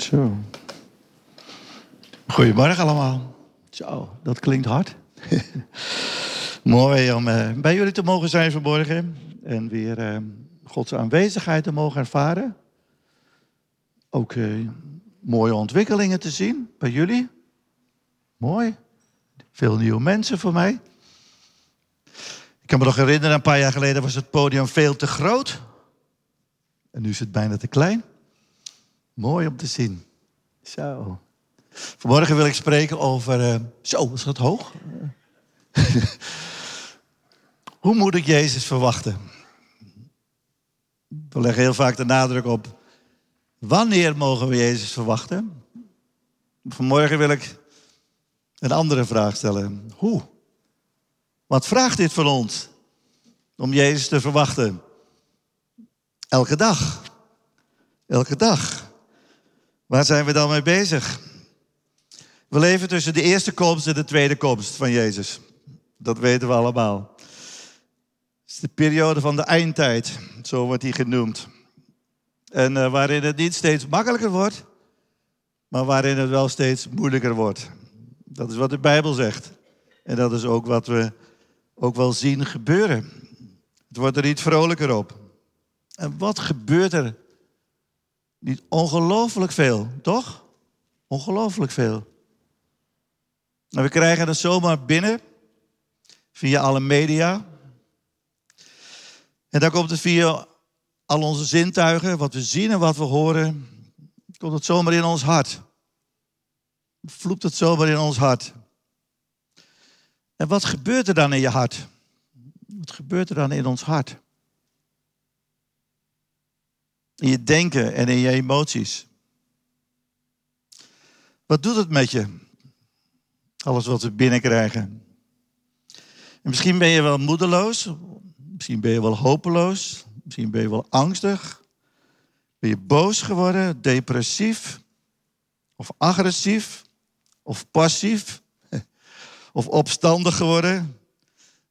Zo. Goedemorgen allemaal. Zo, dat klinkt hard. Mooi om eh, bij jullie te mogen zijn vanmorgen. En weer eh, Gods aanwezigheid te mogen ervaren. Ook eh, mooie ontwikkelingen te zien bij jullie. Mooi. Veel nieuwe mensen voor mij. Ik kan me nog herinneren, een paar jaar geleden was het podium veel te groot. En nu is het bijna te klein. Mooi om te zien. Zo. Vanmorgen wil ik spreken over. Uh, zo, is dat hoog? Hoe moet ik Jezus verwachten? We leggen heel vaak de nadruk op. Wanneer mogen we Jezus verwachten? Vanmorgen wil ik een andere vraag stellen. Hoe? Wat vraagt dit van ons om Jezus te verwachten? Elke dag. Elke dag. Waar zijn we dan mee bezig? We leven tussen de eerste komst en de tweede komst van Jezus. Dat weten we allemaal. Het is de periode van de eindtijd, zo wordt die genoemd. En uh, waarin het niet steeds makkelijker wordt, maar waarin het wel steeds moeilijker wordt. Dat is wat de Bijbel zegt. En dat is ook wat we ook wel zien gebeuren. Het wordt er niet vrolijker op. En wat gebeurt er niet ongelooflijk veel, toch? Ongelooflijk veel. Nou, we krijgen het zomaar binnen via alle media. En dan komt het via al onze zintuigen, wat we zien en wat we horen, komt het zomaar in ons hart. Vloept het zomaar in ons hart. En wat gebeurt er dan in je hart? Wat gebeurt er dan in ons hart? In je denken en in je emoties. Wat doet het met je? Alles wat we binnenkrijgen. En misschien ben je wel moedeloos. Misschien ben je wel hopeloos. Misschien ben je wel angstig. Ben je boos geworden, depressief of agressief of passief of opstandig geworden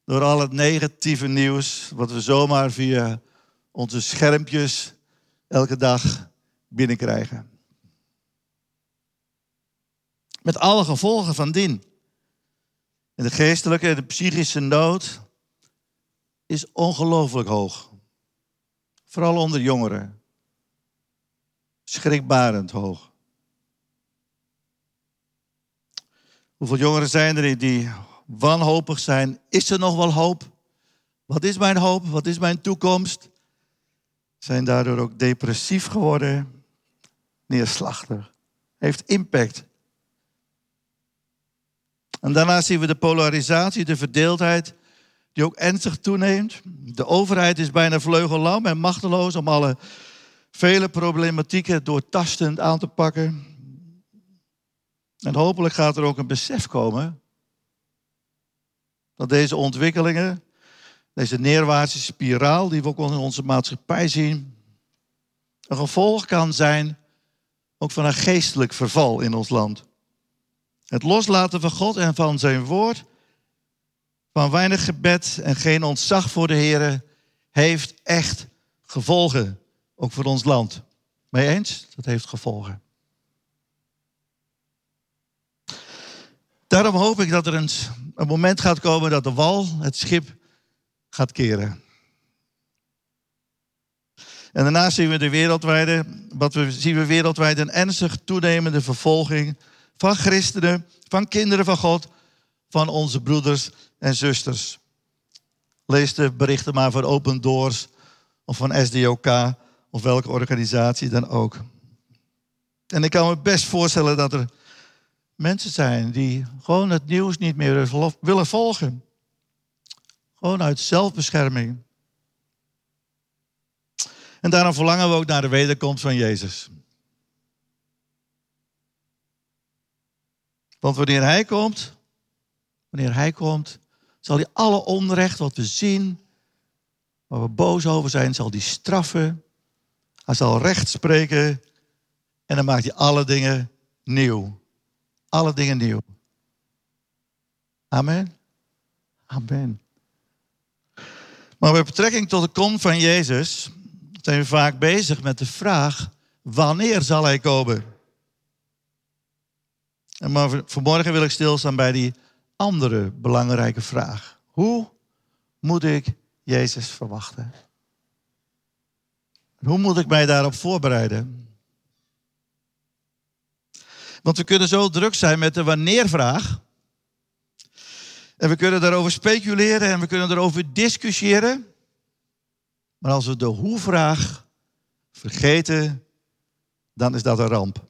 door al het negatieve nieuws wat we zomaar via onze schermpjes elke dag binnenkrijgen. Met alle gevolgen van dien. En de geestelijke en de psychische nood is ongelooflijk hoog. Vooral onder jongeren. Schrikbarend hoog. Hoeveel jongeren zijn er die wanhopig zijn? Is er nog wel hoop? Wat is mijn hoop? Wat is mijn toekomst? Zijn daardoor ook depressief geworden, neerslachtig. Heeft impact. En daarna zien we de polarisatie, de verdeeldheid, die ook ernstig toeneemt. De overheid is bijna vleugellam en machteloos om alle vele problematieken doortastend aan te pakken. En hopelijk gaat er ook een besef komen dat deze ontwikkelingen deze neerwaartse spiraal die we ook in onze maatschappij zien, een gevolg kan zijn ook van een geestelijk verval in ons land. Het loslaten van God en van zijn woord, van weinig gebed en geen ontzag voor de Heer, heeft echt gevolgen, ook voor ons land. Mee eens? Dat heeft gevolgen. Daarom hoop ik dat er een, een moment gaat komen dat de wal, het schip, gaat keren. En daarnaast zien we de wereldwijde, wat we zien we wereldwijd een ernstig toenemende vervolging van christenen, van kinderen van God, van onze broeders en zusters. Lees de berichten maar van Open Doors of van SDOK of welke organisatie dan ook. En ik kan me best voorstellen dat er mensen zijn die gewoon het nieuws niet meer willen volgen. Gewoon uit zelfbescherming. En daarom verlangen we ook naar de wederkomst van Jezus. Want wanneer Hij komt, wanneer Hij komt, zal Hij alle onrecht wat we zien, waar we boos over zijn, zal Hij straffen. Hij zal recht spreken en dan maakt Hij alle dingen nieuw. Alle dingen nieuw. Amen. Amen. Maar met betrekking tot de kom van Jezus zijn we vaak bezig met de vraag: wanneer zal hij komen? En maar vanmorgen wil ik stilstaan bij die andere belangrijke vraag. Hoe moet ik Jezus verwachten? hoe moet ik mij daarop voorbereiden? Want we kunnen zo druk zijn met de wanneervraag. En we kunnen daarover speculeren en we kunnen erover discussiëren. Maar als we de hoe-vraag vergeten, dan is dat een ramp.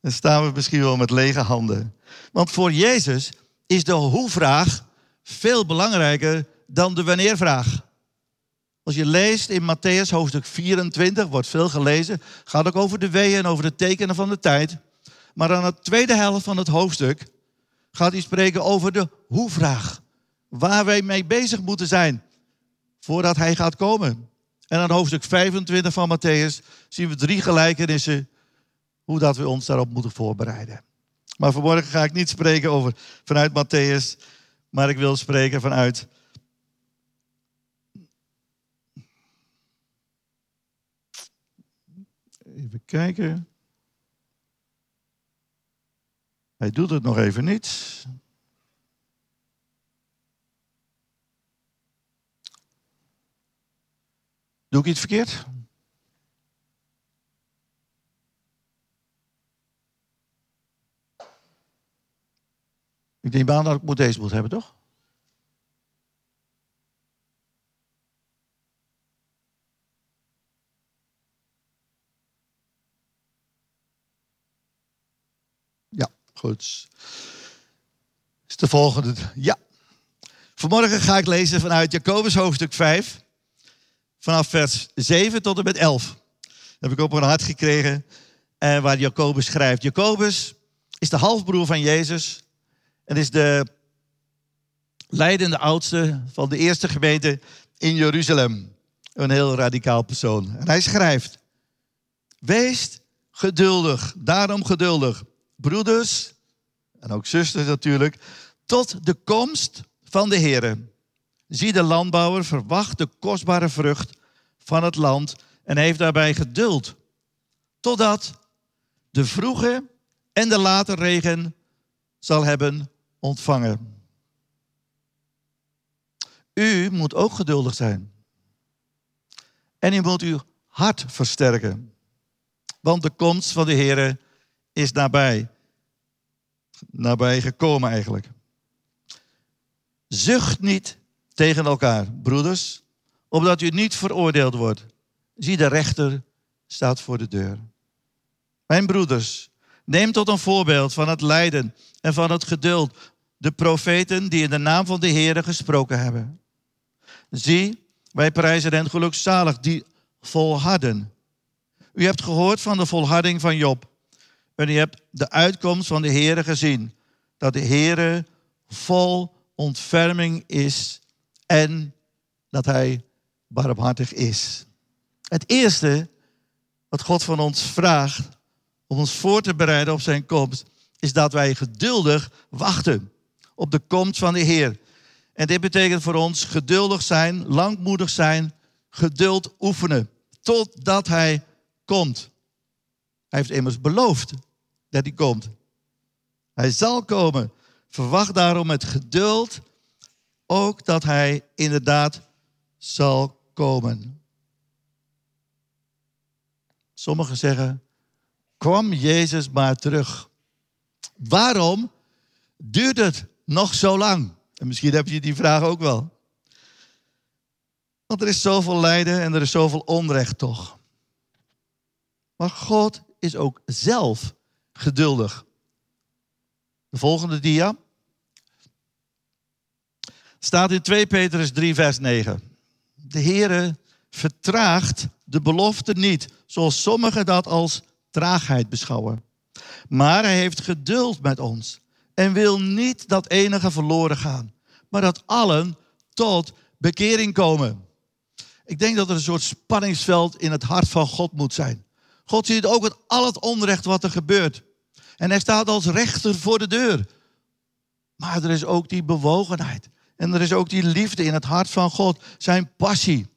Dan staan we misschien wel met lege handen. Want voor Jezus is de hoe-vraag veel belangrijker dan de wanneer-vraag. Als je leest in Matthäus hoofdstuk 24, wordt veel gelezen, gaat ook over de weeën en over de tekenen van de tijd. Maar aan de tweede helft van het hoofdstuk gaat hij spreken over de hoe-vraag. Waar wij mee bezig moeten zijn voordat hij gaat komen. En aan hoofdstuk 25 van Matthäus zien we drie gelijkenissen hoe dat we ons daarop moeten voorbereiden. Maar vanmorgen ga ik niet spreken over vanuit Matthäus, maar ik wil spreken vanuit Even kijken. Hij doet het nog even niet. Doe ik iets verkeerd? Ik denk aan dat ik moet deze moet hebben, toch? Ja, goed. Is de volgende. Ja. Vanmorgen ga ik lezen vanuit Jacobus hoofdstuk 5 vanaf vers 7 tot en met 11. Dat heb ik op mijn hart gekregen. En waar Jacobus schrijft. Jacobus is de halfbroer van Jezus. En is de leidende oudste van de eerste gemeente in Jeruzalem. Een heel radicaal persoon. En hij schrijft. Wees geduldig, daarom geduldig. Broeders, en ook zusters natuurlijk, tot de komst van de Heer. Zie de landbouwer verwacht de kostbare vrucht van het land en heeft daarbij geduld. Totdat de vroege en de late regen zal hebben ontvangen. U moet ook geduldig zijn. En u moet uw hart versterken. Want de komst van de Heer is nabij. Nabij gekomen eigenlijk. Zucht niet tegen elkaar, broeders, opdat u niet veroordeeld wordt. Zie, de rechter staat voor de deur. Mijn broeders, neem tot een voorbeeld van het lijden en van het geduld de profeten die in de naam van de Heer gesproken hebben. Zie, wij prijzen hen gelukzalig die volharden. U hebt gehoord van de volharding van Job. En u hebt de uitkomst van de Heer gezien. Dat de Heer vol ontferming is en dat hij barmhartig is. Het eerste wat God van ons vraagt om ons voor te bereiden op zijn komst, is dat wij geduldig wachten op de komst van de Heer. En dit betekent voor ons geduldig zijn, langmoedig zijn, geduld oefenen, totdat Hij komt. Hij heeft immers beloofd dat Hij komt. Hij zal komen. Verwacht daarom met geduld ook dat Hij inderdaad zal komen. Sommigen zeggen, kwam Jezus maar terug. Waarom duurt het nog zo lang? En misschien heb je die vraag ook wel. Want er is zoveel lijden en er is zoveel onrecht toch. Maar God is ook zelf geduldig. De volgende dia staat in 2 Petrus 3, vers 9. De Heere vertraagt de belofte niet, zoals sommigen dat als traagheid beschouwen. Maar hij heeft geduld met ons en wil niet dat enige verloren gaan, maar dat allen tot bekering komen. Ik denk dat er een soort spanningsveld in het hart van God moet zijn. God ziet ook al het onrecht wat er gebeurt. En hij staat als rechter voor de deur. Maar er is ook die bewogenheid. En er is ook die liefde in het hart van God. Zijn passie.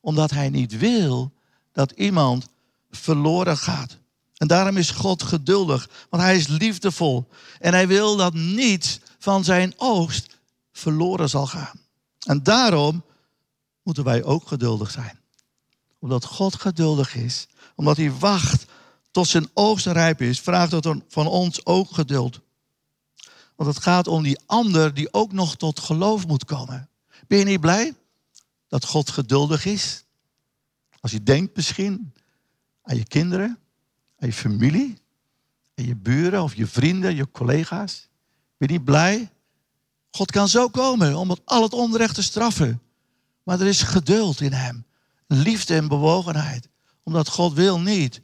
Omdat hij niet wil dat iemand verloren gaat. En daarom is God geduldig, want hij is liefdevol. En hij wil dat niets van zijn oogst verloren zal gaan. En daarom moeten wij ook geduldig zijn. Omdat God geduldig is, omdat hij wacht tot zijn oogst rijp is, vraagt het van ons ook geduld. Want het gaat om die ander die ook nog tot geloof moet komen. Ben je niet blij dat God geduldig is? Als je denkt misschien aan je kinderen, aan je familie, aan je buren of je vrienden, je collega's. Ben je niet blij? God kan zo komen om al het onrecht te straffen. Maar er is geduld in hem. Liefde en bewogenheid. Omdat God wil niet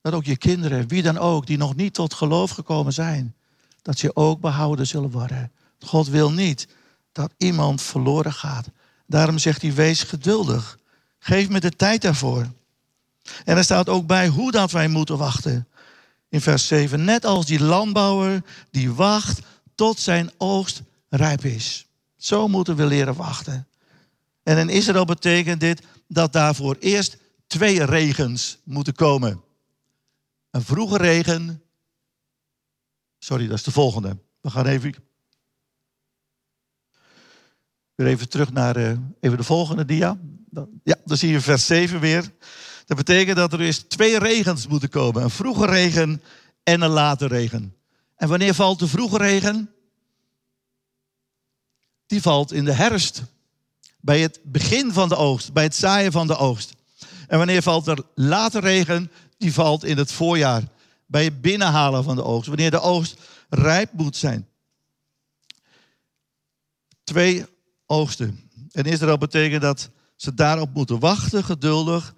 dat ook je kinderen, wie dan ook, die nog niet tot geloof gekomen zijn, dat ze ook behouden zullen worden. God wil niet dat iemand verloren gaat. Daarom zegt hij, wees geduldig. Geef me de tijd daarvoor. En er staat ook bij hoe dat wij moeten wachten. In vers 7, net als die landbouwer die wacht tot zijn oogst rijp is. Zo moeten we leren wachten. En in Israël betekent dit dat daarvoor eerst twee regens moeten komen. Een vroege regen. Sorry, dat is de volgende. We gaan even. Weer even terug naar uh, even de volgende dia. Ja, dan zie je vers 7 weer. Dat betekent dat er eerst twee regens moeten komen. Een vroege regen en een late regen. En wanneer valt de vroege regen? Die valt in de herfst. Bij het begin van de oogst, bij het zaaien van de oogst. En wanneer valt er late regen? Die valt in het voorjaar. Bij het binnenhalen van de oogst. Wanneer de oogst rijp moet zijn. Twee oogsten. En Israël betekent dat ze daarop moeten wachten, geduldig,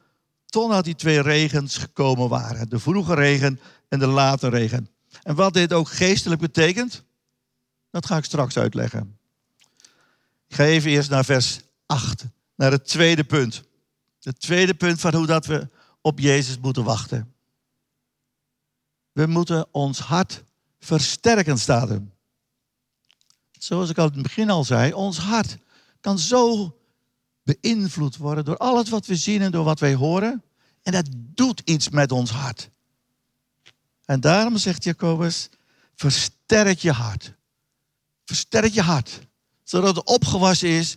totdat die twee regens gekomen waren. De vroege regen en de late regen. En wat dit ook geestelijk betekent, dat ga ik straks uitleggen. Ik ga even eerst naar vers 8, naar het tweede punt. Het tweede punt van hoe dat we op Jezus moeten wachten. We moeten ons hart versterken, staat er. Zoals ik al in het begin al zei, ons hart kan zo beïnvloed worden door alles wat we zien en door wat wij horen. En dat doet iets met ons hart. En daarom zegt Jacobus, versterk je hart. Versterk je hart. Zodat het opgewassen is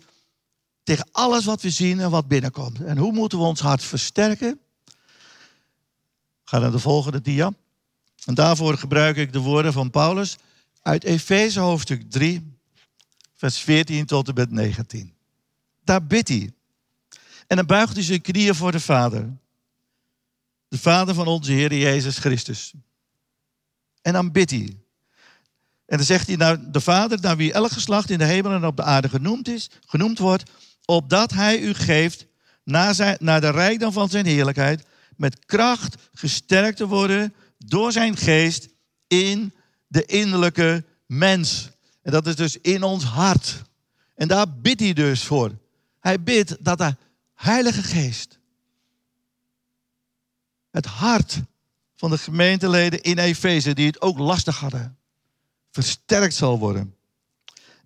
tegen alles wat we zien en wat binnenkomt. En hoe moeten we ons hart versterken? Ga naar de volgende dia. En daarvoor gebruik ik de woorden van Paulus uit Efeze hoofdstuk 3, vers 14 tot en met 19. Daar bidt hij. En dan buigt hij zijn knieën voor de Vader. De Vader van onze Heer Jezus Christus. En dan bidt hij. En dan zegt hij, nou, de Vader, naar wie elk geslacht in de hemel en op de aarde genoemd, is, genoemd wordt, opdat hij u geeft naar, zijn, naar de rijkdom van zijn heerlijkheid, met kracht gesterkt te worden door zijn geest in de innerlijke mens. En dat is dus in ons hart. En daar bidt hij dus voor. Hij bidt dat de Heilige Geest het hart van de gemeenteleden in Efeze, die het ook lastig hadden, versterkt zal worden.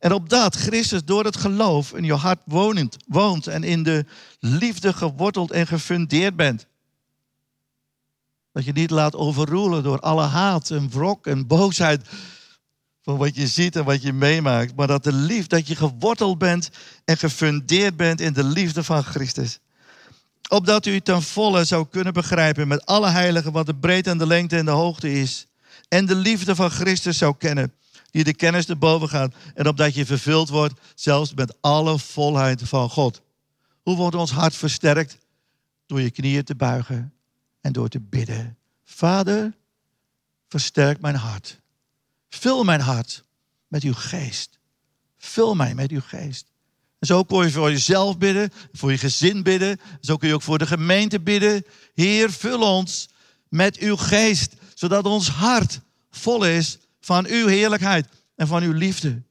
En opdat Christus door het geloof in je hart wonend, woont en in de liefde geworteld en gefundeerd bent. Dat je niet laat overroelen door alle haat en wrok en boosheid van wat je ziet en wat je meemaakt. Maar dat de liefde, dat je geworteld bent en gefundeerd bent in de liefde van Christus. Opdat u ten volle zou kunnen begrijpen met alle heiligen wat de breedte en de lengte en de hoogte is. En de liefde van Christus zou kennen, die de kennis erboven gaat. En opdat je vervuld wordt, zelfs met alle volheid van God. Hoe wordt ons hart versterkt? Door je knieën te buigen en door te bidden. Vader, versterk mijn hart. Vul mijn hart met uw geest. Vul mij met uw geest. En zo kun je voor jezelf bidden, voor je gezin bidden. Zo kun je ook voor de gemeente bidden. Heer, vul ons met uw geest, zodat ons hart vol is van uw heerlijkheid en van uw liefde.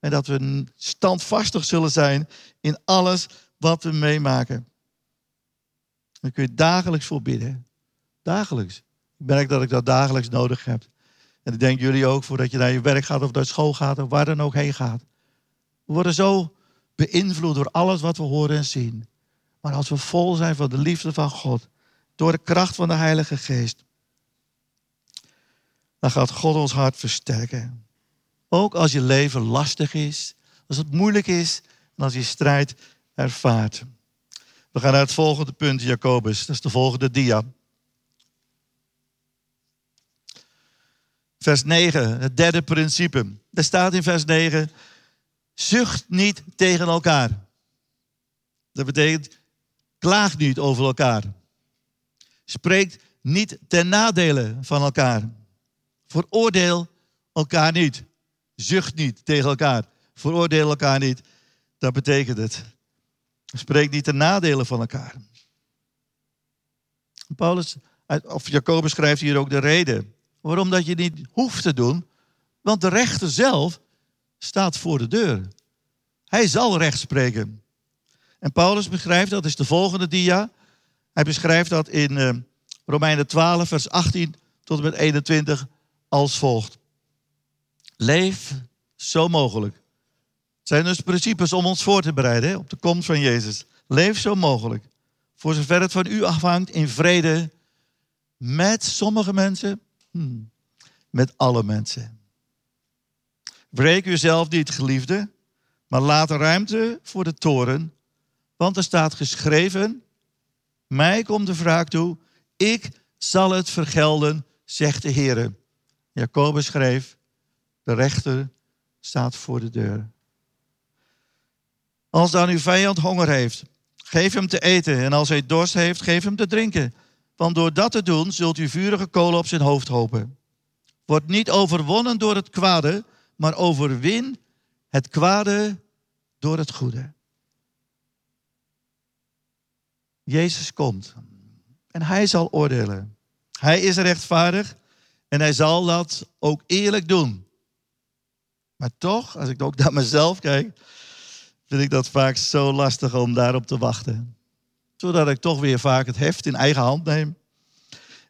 En dat we standvastig zullen zijn in alles wat we meemaken. Dan kun je dagelijks voor bidden. Dagelijks. Ik merk dat ik dat dagelijks nodig heb. En ik denk jullie ook, voordat je naar je werk gaat of naar school gaat of waar dan ook heen gaat. We worden zo beïnvloed door alles wat we horen en zien. Maar als we vol zijn van de liefde van God, door de kracht van de Heilige Geest, dan gaat God ons hart versterken. Ook als je leven lastig is, als het moeilijk is en als je strijd ervaart. We gaan naar het volgende punt, Jacobus. Dat is de volgende dia. Vers 9, het derde principe. Er staat in vers 9, zucht niet tegen elkaar. Dat betekent, klaag niet over elkaar. Spreekt niet ten nadele van elkaar. Veroordeel elkaar niet. Zucht niet tegen elkaar. Veroordeel elkaar niet. Dat betekent het. Spreek niet ten nadele van elkaar. Paulus, of Jacobus schrijft hier ook de reden. Waarom dat je niet hoeft te doen. Want de rechter zelf staat voor de deur. Hij zal recht spreken. En Paulus beschrijft, dat is de volgende dia. Hij beschrijft dat in uh, Romeinen 12, vers 18 tot en met 21 als volgt. Leef zo mogelijk. Het zijn dus principes om ons voor te bereiden op de komst van Jezus. Leef zo mogelijk. Voor zover het van u afhangt in vrede met sommige mensen, hmm, met alle mensen. Breek uzelf niet, geliefde, maar laat ruimte voor de toren. Want er staat geschreven, mij komt de wraak toe, ik zal het vergelden, zegt de Heer. Jacobus schreef, de rechter staat voor de deur. Als dan uw vijand honger heeft, geef hem te eten. En als hij dorst heeft, geef hem te drinken. Want door dat te doen zult u vurige kolen op zijn hoofd hopen. Word niet overwonnen door het kwade, maar overwin het kwade door het goede. Jezus komt en hij zal oordelen. Hij is rechtvaardig en hij zal dat ook eerlijk doen. Maar toch, als ik ook naar mezelf kijk, vind ik dat vaak zo lastig om daarop te wachten. Zodat ik toch weer vaak het heft in eigen hand neem.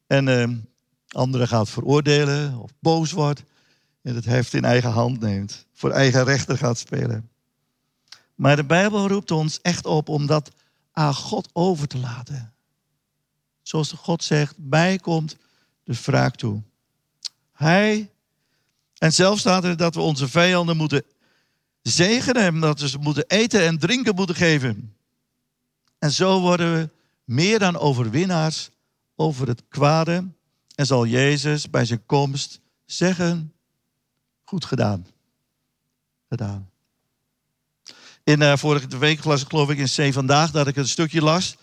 En uh, anderen gaat veroordelen of boos wordt. En het heft in eigen hand neemt. Voor eigen rechter gaat spelen. Maar de Bijbel roept ons echt op om dat aan God over te laten. Zoals God zegt, mij komt de wraak toe. Hij, en zelf staat er dat we onze vijanden moeten zegenen, dat we ze moeten eten en drinken moeten geven. En zo worden we meer dan overwinnaars over het kwade. En zal Jezus bij zijn komst zeggen, goed gedaan. Gedaan. In uh, vorige week las ik geloof ik in C Vandaag dat ik een stukje las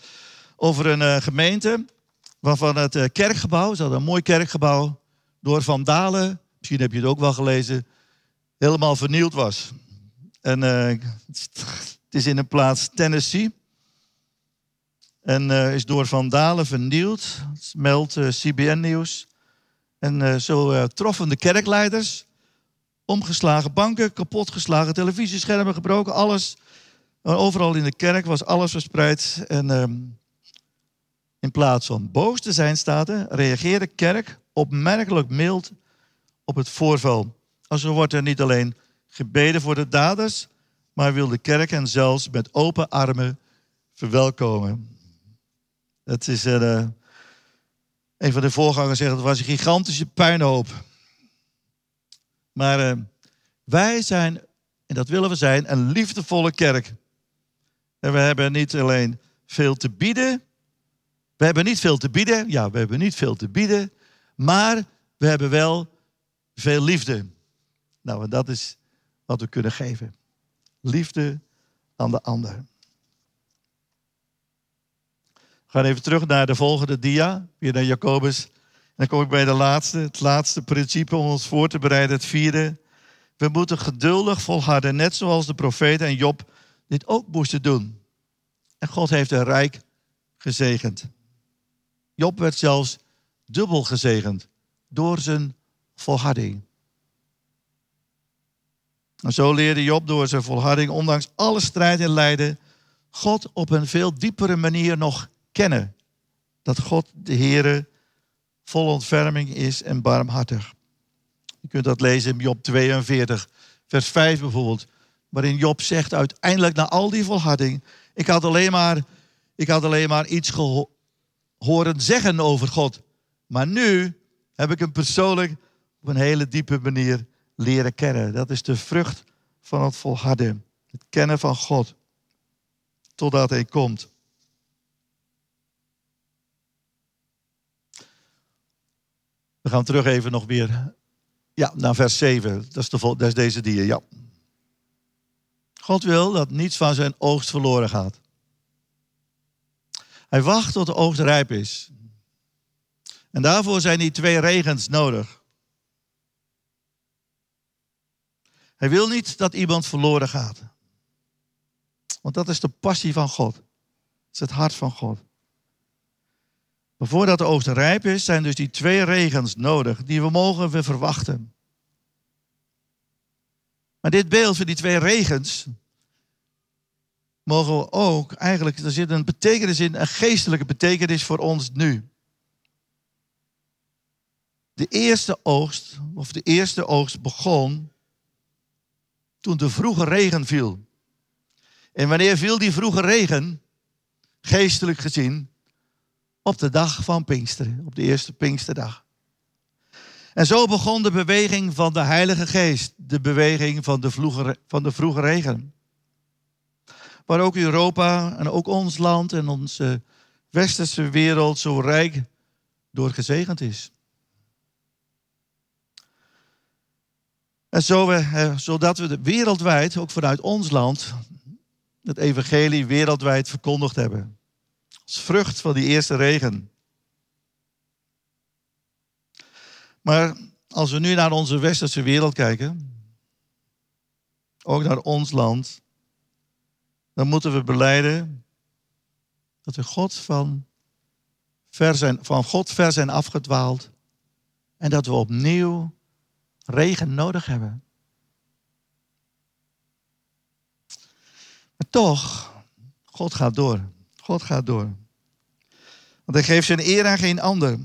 over een uh, gemeente waarvan het uh, kerkgebouw, ze hadden een mooi kerkgebouw, door vandalen, misschien heb je het ook wel gelezen, helemaal vernield was. En het is in een plaats Tennessee. En is door vandalen vernield, meldt CBN Nieuws. En zo troffen de kerkleiders Omgeslagen banken, kapotgeslagen televisieschermen gebroken, alles. Overal in de kerk was alles verspreid. En ehm, in plaats van boos te zijn, staat er, reageerde kerk opmerkelijk mild op het voorval. Als wordt er niet alleen gebeden voor de daders, maar wil de kerk hen zelfs met open armen verwelkomen. Het is uh, een van de voorgangers zegt, het was een gigantische puinhoop. Maar uh, wij zijn, en dat willen we zijn, een liefdevolle kerk. En we hebben niet alleen veel te bieden. We hebben niet veel te bieden. Ja, we hebben niet veel te bieden. Maar we hebben wel veel liefde. Nou, en dat is wat we kunnen geven. Liefde aan de ander. We gaan even terug naar de volgende dia. Weer naar Jacobus dan kom ik bij de laatste, het laatste principe om ons voor te bereiden, het vierde. We moeten geduldig volharden, net zoals de profeten en Job dit ook moesten doen. En God heeft een rijk gezegend. Job werd zelfs dubbel gezegend door zijn volharding. En zo leerde Job door zijn volharding, ondanks alle strijd en lijden, God op een veel diepere manier nog kennen. Dat God de Heere vol ontferming is en barmhartig. Je kunt dat lezen in Job 42, vers 5 bijvoorbeeld. Waarin Job zegt uiteindelijk na al die volharding. Ik had alleen maar, ik had alleen maar iets horen zeggen over God. Maar nu heb ik hem persoonlijk op een hele diepe manier leren kennen. Dat is de vrucht van het volharden. Het kennen van God. Totdat Hij komt. We gaan terug even nog weer ja, naar vers 7. Dat is, de, dat is deze dier. Ja. God wil dat niets van zijn oogst verloren gaat. Hij wacht tot de oogst rijp is. En daarvoor zijn die twee regens nodig. Hij wil niet dat iemand verloren gaat. Want dat is de passie van God. Is het hart van God. Maar voordat de oogst rijp is, zijn dus die twee regens nodig die we mogen verwachten. Maar dit beeld van die twee regens mogen we ook, eigenlijk, er zit een betekenis in, een geestelijke betekenis voor ons nu. De eerste oogst, of de eerste oogst begon toen de vroege regen viel. En wanneer viel die vroege regen, geestelijk gezien, op de dag van Pinksteren, op de eerste Pinksterdag. En zo begon de beweging van de Heilige Geest, de beweging van de vroege, van de vroege regen. Waar ook Europa en ook ons land en onze westerse wereld zo rijk door gezegend is. En zo we, zodat we wereldwijd, ook vanuit ons land, het evangelie wereldwijd verkondigd hebben. Als vrucht van die eerste regen. Maar als we nu naar onze westerse wereld kijken, ook naar ons land, dan moeten we beleiden dat we God van, ver zijn, van God ver zijn afgedwaald en dat we opnieuw regen nodig hebben. Maar toch, God gaat door. God gaat door. Want hij geeft zijn eer aan geen ander.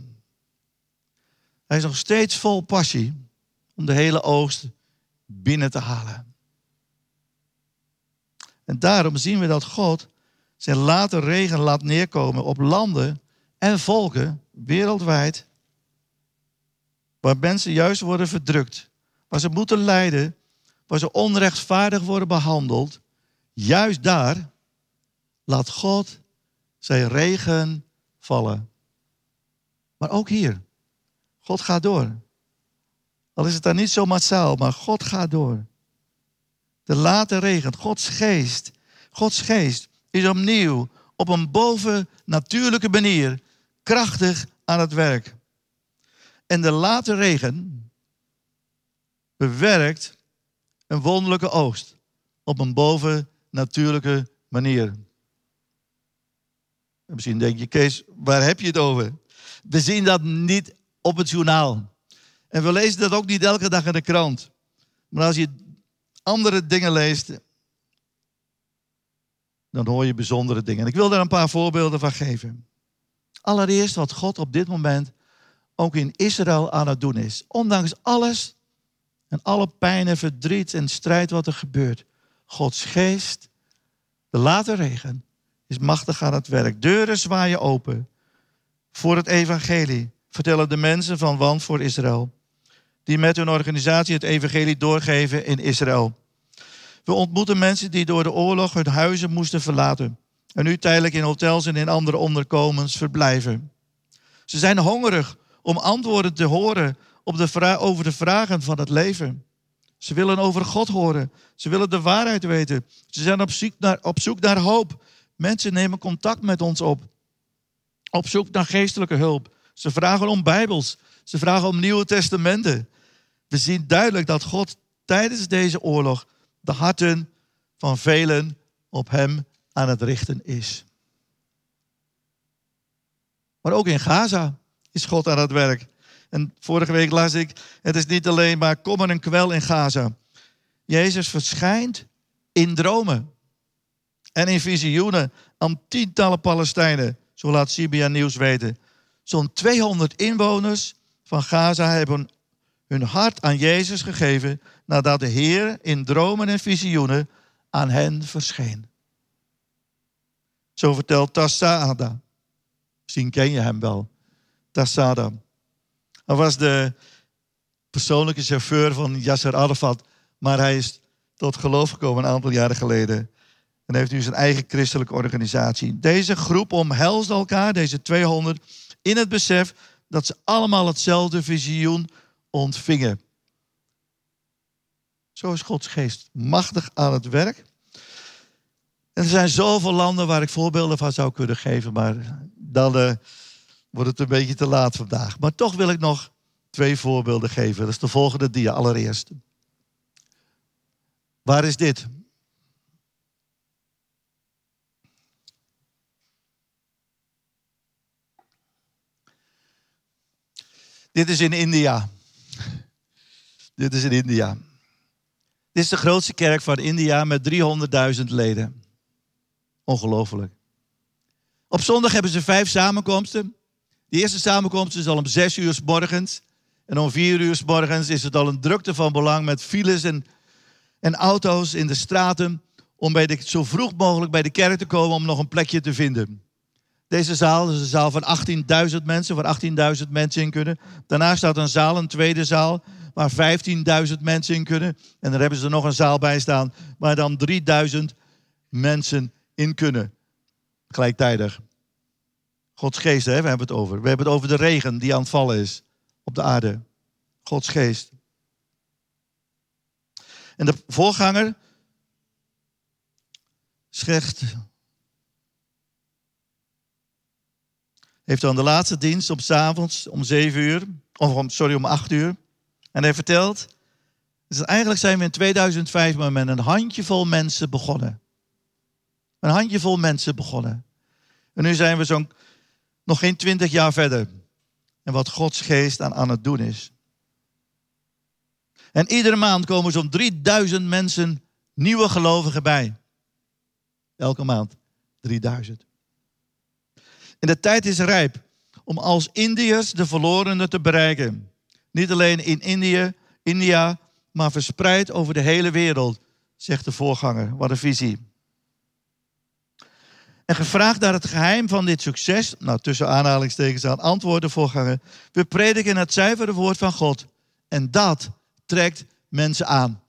Hij is nog steeds vol passie om de hele oogst binnen te halen. En daarom zien we dat God zijn late regen laat neerkomen op landen en volken wereldwijd. Waar mensen juist worden verdrukt, waar ze moeten lijden, waar ze onrechtvaardig worden behandeld. Juist daar laat God zijn regen vallen. Maar ook hier. God gaat door. Al is het dan niet zo massaal, maar God gaat door. De late regen, Gods geest. Gods geest is opnieuw op een bovennatuurlijke manier krachtig aan het werk. En de late regen bewerkt een wonderlijke oogst op een bovennatuurlijke manier. misschien denk je, Kees, waar heb je het over? We zien dat niet op het journaal. En we lezen dat ook niet elke dag in de krant. Maar als je andere dingen leest, dan hoor je bijzondere dingen. En ik wil daar een paar voorbeelden van geven. Allereerst wat God op dit moment ook in Israël aan het doen is. Ondanks alles en alle pijn en verdriet en strijd wat er gebeurt. Gods geest, de late regen, is machtig aan het werk. Deuren zwaaien open voor het evangelie, vertellen de mensen van Wan voor Israël. Die met hun organisatie het evangelie doorgeven in Israël. We ontmoeten mensen die door de oorlog hun huizen moesten verlaten. En nu tijdelijk in hotels en in andere onderkomens verblijven. Ze zijn hongerig om antwoorden te horen op de over de vragen van het leven. Ze willen over God horen. Ze willen de waarheid weten. Ze zijn op zoek naar, op zoek naar hoop. Mensen nemen contact met ons op. Op zoek naar geestelijke hulp. Ze vragen om Bijbels. Ze vragen om Nieuwe Testamenten. We zien duidelijk dat God tijdens deze oorlog de harten van velen op Hem aan het richten is. Maar ook in Gaza is God aan het werk. En vorige week las ik, het is niet alleen maar kommer en kwel in Gaza. Jezus verschijnt in dromen en in visioenen aan tientallen Palestijnen, zo laat CBN Nieuws weten. Zo'n 200 inwoners van Gaza hebben hun hart aan Jezus gegeven nadat de Heer in dromen en visioenen aan hen verscheen. Zo vertelt Tassada. Misschien ken je hem wel. Tassada. Hij was de persoonlijke chauffeur van Yasser Arafat. Maar hij is tot geloof gekomen een aantal jaren geleden. En heeft nu zijn eigen christelijke organisatie. Deze groep omhelst elkaar, deze 200, in het besef dat ze allemaal hetzelfde visioen ontvingen. Zo is Gods geest machtig aan het werk. En er zijn zoveel landen waar ik voorbeelden van zou kunnen geven, maar dan uh, wordt het een beetje te laat vandaag. Maar toch wil ik nog twee voorbeelden geven. Dat is de volgende dia allereerst. Waar is dit? Dit is in India. Dit is in India. Dit is de grootste kerk van India met 300.000 leden. Ongelooflijk. Op zondag hebben ze vijf samenkomsten. De eerste samenkomst is al om zes uur s morgens. En om vier uur s morgens is het al een drukte van belang met files en, en auto's in de straten. Om bij de, zo vroeg mogelijk bij de kerk te komen om nog een plekje te vinden. Deze zaal is een zaal van 18.000 mensen, waar 18.000 mensen in kunnen. Daarna staat een zaal, een tweede zaal, waar 15.000 mensen in kunnen. En daar hebben ze er nog een zaal bij staan, waar dan 3.000 mensen in kunnen. Gelijktijdig. Gods geest, hè, we hebben het over. We hebben het over de regen die aan het vallen is op de aarde. Gods geest. En de voorganger zegt, heeft dan de laatste dienst op avonds om zeven uur, of om, sorry, om acht uur. En hij vertelt, eigenlijk zijn we in 2005 maar met een handjevol mensen begonnen. Een handjevol mensen begonnen. En nu zijn we zo'n nog geen twintig jaar verder. En wat Gods geest aan, aan het doen is. En iedere maand komen zo'n 3000 mensen nieuwe gelovigen bij. Elke maand 3000. De tijd is rijp om als Indiërs de verlorenen te bereiken. Niet alleen in India, maar verspreid over de hele wereld, zegt de voorganger. Wat een visie. En gevraagd naar het geheim van dit succes, nou tussen aanhalingstekens aan antwoorden voorganger. We prediken het zuivere woord van God. En dat trekt mensen aan.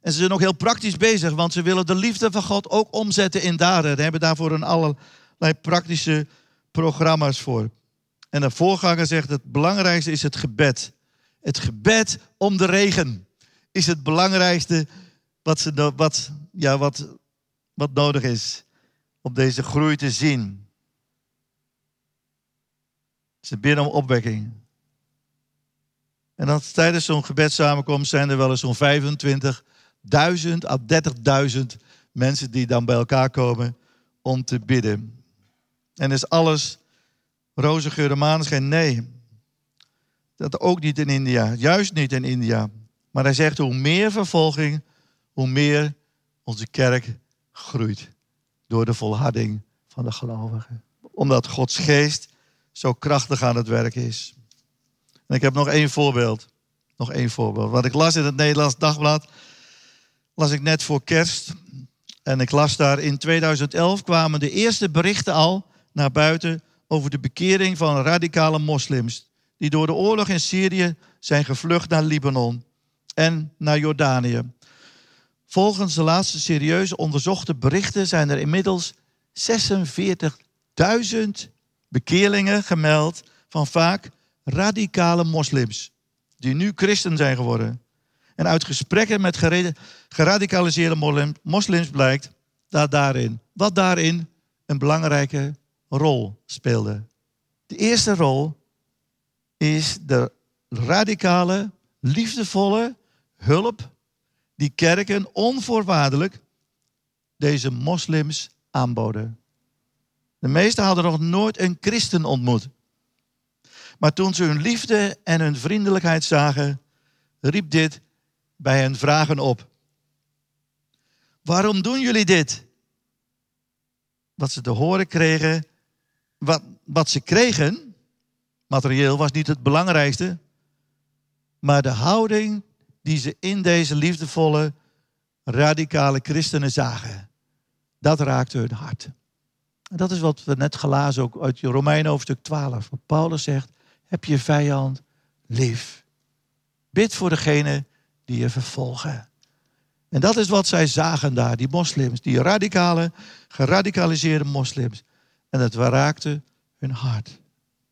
En ze zijn ook heel praktisch bezig, want ze willen de liefde van God ook omzetten in daden. Ze hebben daarvoor een allerlei praktische programma's voor. En de voorganger zegt: het belangrijkste is het gebed. Het gebed om de regen is het belangrijkste wat, ze, wat, ja, wat, wat nodig is op deze groei te zien. Ze bidden om opwekking. En dan tijdens zo'n gebedssamenkomst zijn er wel eens zo'n 25.000 à 30.000 mensen die dan bij elkaar komen om te bidden. En is alles roze geur maneschijn? Nee. Dat ook niet in India. Juist niet in India. Maar hij zegt, hoe meer vervolging, hoe meer onze kerk groeit door de volharding van de gelovigen. Omdat Gods geest zo krachtig aan het werk is. En ik heb nog één voorbeeld. Nog één voorbeeld. Wat ik las in het Nederlands Dagblad, las ik net voor kerst. En ik las daar in 2011 kwamen de eerste berichten al naar buiten over de bekering van radicale moslims. Die door de oorlog in Syrië zijn gevlucht naar Libanon en naar Jordanië. Volgens de laatste serieuze onderzochte berichten zijn er inmiddels 46.000 bekeerlingen gemeld van vaak radicale moslims, die nu christen zijn geworden. En uit gesprekken met geradicaliseerde moslims blijkt dat daarin, wat daarin een belangrijke rol speelde. De eerste rol is de radicale, liefdevolle hulp die kerken onvoorwaardelijk deze moslims aanboden. De meesten hadden nog nooit een christen ontmoet. Maar toen ze hun liefde en hun vriendelijkheid zagen, riep dit bij hen vragen op. Waarom doen jullie dit? Wat ze te horen kregen, wat, wat ze kregen, materieel was niet het belangrijkste, maar de houding die ze in deze liefdevolle, radicale christenen zagen. Dat raakte hun hart. En dat is wat we net gelazen ook uit Romeinen hoofdstuk 12. Waar Paulus zegt, heb je vijand lief. Bid voor degene die je vervolgen. En dat is wat zij zagen daar, die moslims, die radicale, geradicaliseerde moslims. En het raakte hun hart.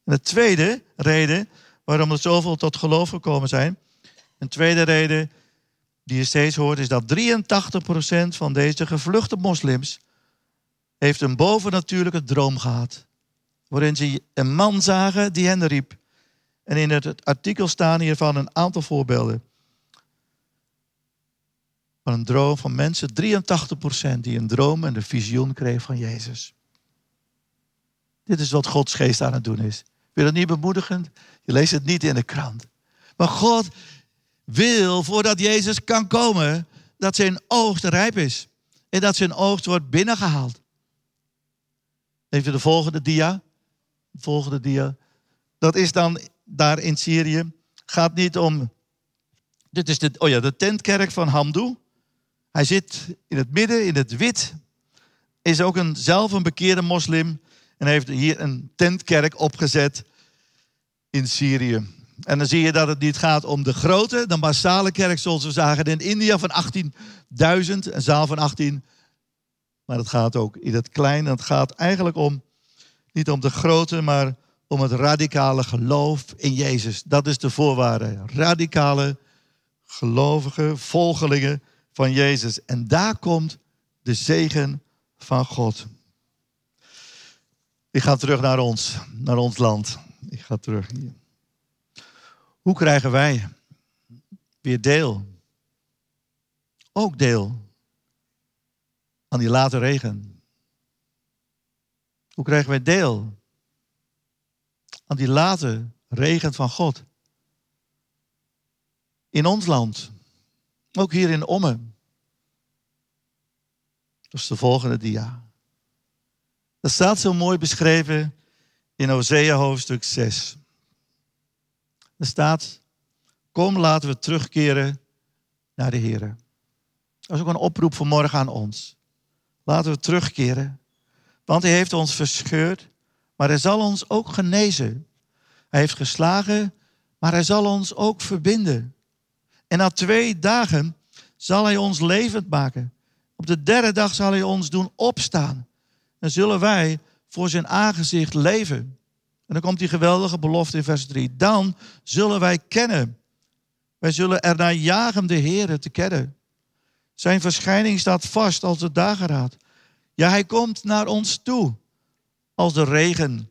En de tweede reden waarom er zoveel tot geloof gekomen zijn, een tweede reden die je steeds hoort, is dat 83% van deze gevluchte moslims heeft een bovennatuurlijke droom gehad. Waarin ze een man zagen die hen riep. En in het artikel staan hiervan een aantal voorbeelden. Van een droom van mensen, 83% die een droom en een visioen kreeg van Jezus. Dit is wat Gods geest aan het doen is. Wil het niet bemoedigend? Je leest het niet in de krant. Maar God wil, voordat Jezus kan komen, dat zijn oogst rijp is. En dat zijn oogst wordt binnengehaald. Even de volgende dia. De volgende dia. Dat is dan daar in Syrië. Gaat niet om. Dit is de, oh ja, de tentkerk van Hamdou. Hij zit in het midden, in het wit. Is ook een, zelf een bekeerde moslim. En heeft hier een tentkerk opgezet in Syrië. En dan zie je dat het niet gaat om de grote, de massale kerk zoals we zagen in India van 18.000, een zaal van 18. Maar het gaat ook in het kleine. Het gaat eigenlijk om, niet om de grote, maar om het radicale geloof in Jezus. Dat is de voorwaarde. Radicale, gelovige volgelingen van Jezus. En daar komt de zegen van God. Ik ga terug naar ons, naar ons land. Ik ga terug hier. Hoe krijgen wij weer deel? Ook deel aan die late regen. Hoe krijgen wij deel aan die late regen van God? In ons land, ook hier in Ommen. Dat is de volgende dia. Dat staat zo mooi beschreven in Hosea hoofdstuk 6. Er staat, kom laten we terugkeren naar de Heer. Dat is ook een oproep vanmorgen aan ons. Laten we terugkeren. Want hij heeft ons verscheurd, maar hij zal ons ook genezen. Hij heeft geslagen, maar hij zal ons ook verbinden. En na twee dagen zal hij ons levend maken. Op de derde dag zal hij ons doen opstaan. Dan zullen wij voor zijn aangezicht leven. En dan komt die geweldige belofte in vers 3. Dan zullen wij kennen. Wij zullen ernaar jagen de Heer te kennen. Zijn verschijning staat vast als de dageraad. Ja, hij komt naar ons toe. Als de regen,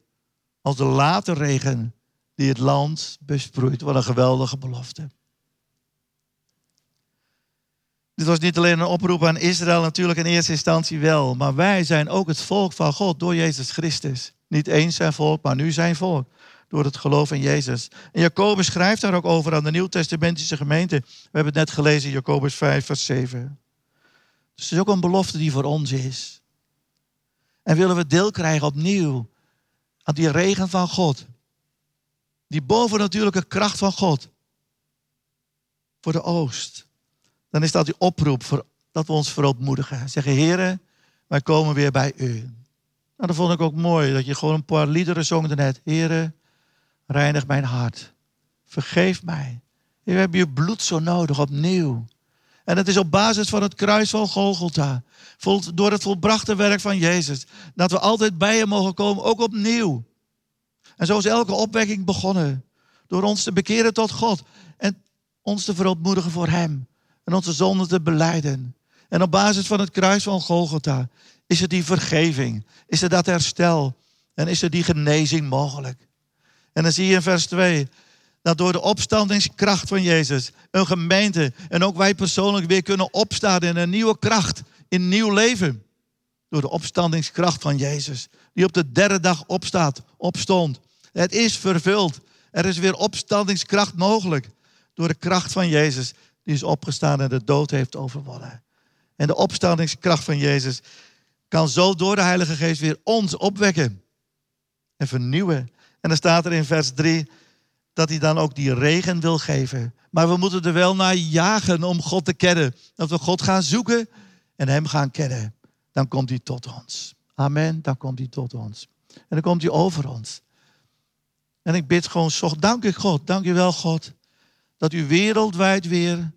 als de late regen die het land besproeit. Wat een geweldige belofte. Dit was niet alleen een oproep aan Israël, natuurlijk in eerste instantie wel. Maar wij zijn ook het volk van God door Jezus Christus. Niet eens zijn volk, maar nu zijn volk. Door het geloof in Jezus. En Jacobus schrijft daar ook over aan de Nieuw-Testamentische gemeente. We hebben het net gelezen in Jacobus 5, vers 7. Dus het is ook een belofte die voor ons is. En willen we deel krijgen opnieuw aan die regen van God. Die bovennatuurlijke kracht van God. Voor de oost. Dan is dat die oproep voor, dat we ons verootmoedigen. Zeggen, heren, wij komen weer bij u. Nou, dat vond ik ook mooi, dat je gewoon een paar liederen zong net. Heren, reinig mijn hart. Vergeef mij. We hebben je bloed zo nodig opnieuw. En het is op basis van het kruis van Golgotha. Door het volbrachte werk van Jezus. Dat we altijd bij hem mogen komen, ook opnieuw. En zo is elke opwekking begonnen. Door ons te bekeren tot God. En ons te verontmoedigen voor hem. En onze zonden te beleiden. En op basis van het kruis van Golgotha is er die vergeving? Is er dat herstel? En is er die genezing mogelijk? En dan zie je in vers 2 dat door de opstandingskracht van Jezus een gemeente en ook wij persoonlijk weer kunnen opstaan in een nieuwe kracht, in nieuw leven. Door de opstandingskracht van Jezus, die op de derde dag opstaat, opstond. Het is vervuld. Er is weer opstandingskracht mogelijk. Door de kracht van Jezus, die is opgestaan en de dood heeft overwonnen. En de opstandingskracht van Jezus kan zo door de Heilige Geest weer ons opwekken en vernieuwen. En dan staat er in vers 3 dat hij dan ook die regen wil geven. Maar we moeten er wel naar jagen om God te kennen. Dat we God gaan zoeken en Hem gaan kennen. Dan komt hij tot ons. Amen, dan komt hij tot ons. En dan komt hij over ons. En ik bid gewoon, dank u God, dank u wel God, dat u wereldwijd weer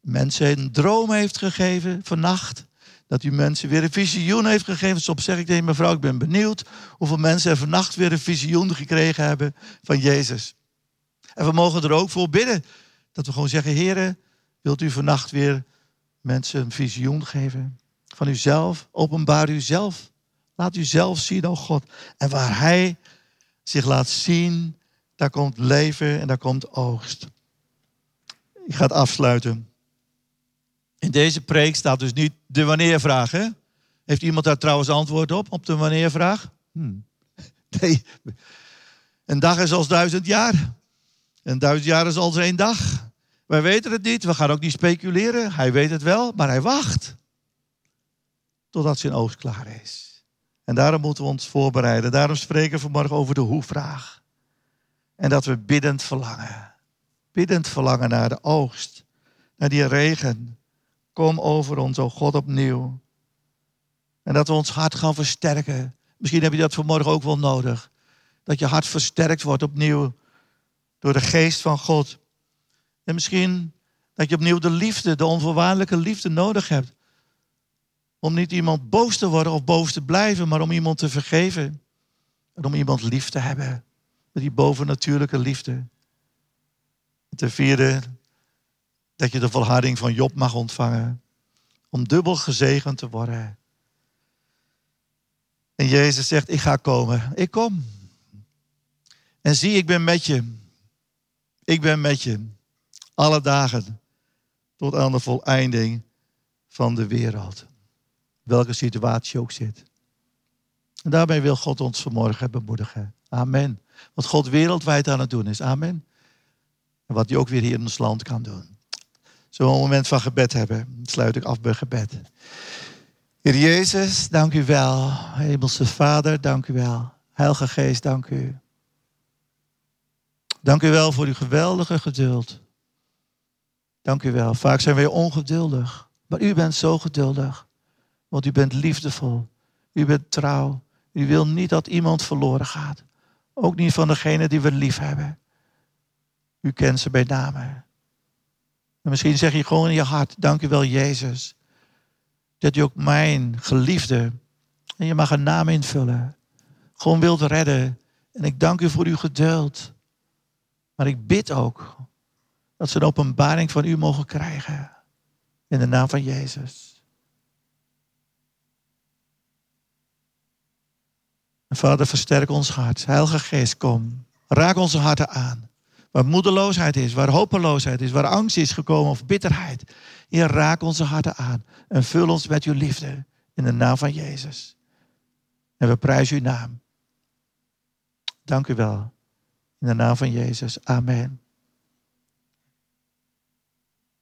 mensen een droom heeft gegeven vannacht. Dat u mensen weer een visioen heeft gegeven. Soms zeg ik tegen mevrouw, ik ben benieuwd hoeveel mensen er vannacht weer een visioen gekregen hebben van Jezus. En we mogen er ook voor bidden. Dat we gewoon zeggen, heren, wilt u vannacht weer mensen een visioen geven van uzelf? Openbaar uzelf. Laat u zelf zien, oh God. En waar Hij zich laat zien, daar komt leven en daar komt oogst. Ik ga het afsluiten. In deze preek staat dus niet de wanneervraag. Hè? Heeft iemand daar trouwens antwoord op, op de wanneervraag? Hmm. Nee. Een dag is als duizend jaar. Een duizend jaar is als één dag. Wij weten het niet, we gaan ook niet speculeren. Hij weet het wel, maar hij wacht. Totdat zijn oogst klaar is. En daarom moeten we ons voorbereiden. Daarom spreken we vanmorgen over de hoe-vraag. En dat we biddend verlangen. Biddend verlangen naar de oogst. Naar die regen. Kom over ons, o God, opnieuw. En dat we ons hart gaan versterken. Misschien heb je dat vanmorgen ook wel nodig. Dat je hart versterkt wordt opnieuw door de geest van God. En misschien dat je opnieuw de liefde, de onvoorwaardelijke liefde nodig hebt. Om niet iemand boos te worden of boos te blijven, maar om iemand te vergeven. En om iemand lief te hebben. Met die bovennatuurlijke liefde. En ten vierde, dat je de volharding van Job mag ontvangen. Om dubbel gezegend te worden. En Jezus zegt, ik ga komen. Ik kom. En zie, ik ben met je. Ik ben met je. Alle dagen. Tot aan de voleinding van de wereld. Welke situatie ook zit. En daarbij wil God ons vanmorgen bemoedigen. Amen. Wat God wereldwijd aan het doen is. Amen. Wat hij ook weer hier in ons land kan doen. Zullen we een moment van gebed hebben? Sluit ik af bij gebed. Heer Jezus, dank u wel. Hemelse Vader, dank u wel. Heilige Geest, dank u. Dank u wel voor uw geweldige geduld. Dank u wel. Vaak zijn wij ongeduldig. Maar u bent zo geduldig. Want u bent liefdevol. U bent trouw. U wil niet dat iemand verloren gaat. Ook niet van degene die we lief hebben. U kent ze bij name. En misschien zeg je gewoon in je hart, dank u wel Jezus. Dat u ook mijn geliefde, en je mag een naam invullen, gewoon wilt redden. En ik dank u voor uw geduld. Maar ik bid ook dat ze een openbaring van u mogen krijgen. In de naam van Jezus. Vader, versterk ons hart. Heilige Geest, kom. Raak onze harten aan. Waar moedeloosheid is, waar hopeloosheid is, waar angst is gekomen of bitterheid. Heer, raak onze harten aan. En vul ons met uw liefde. In de naam van Jezus. En we prijzen uw naam. Dank u wel. In de naam van Jezus. Amen.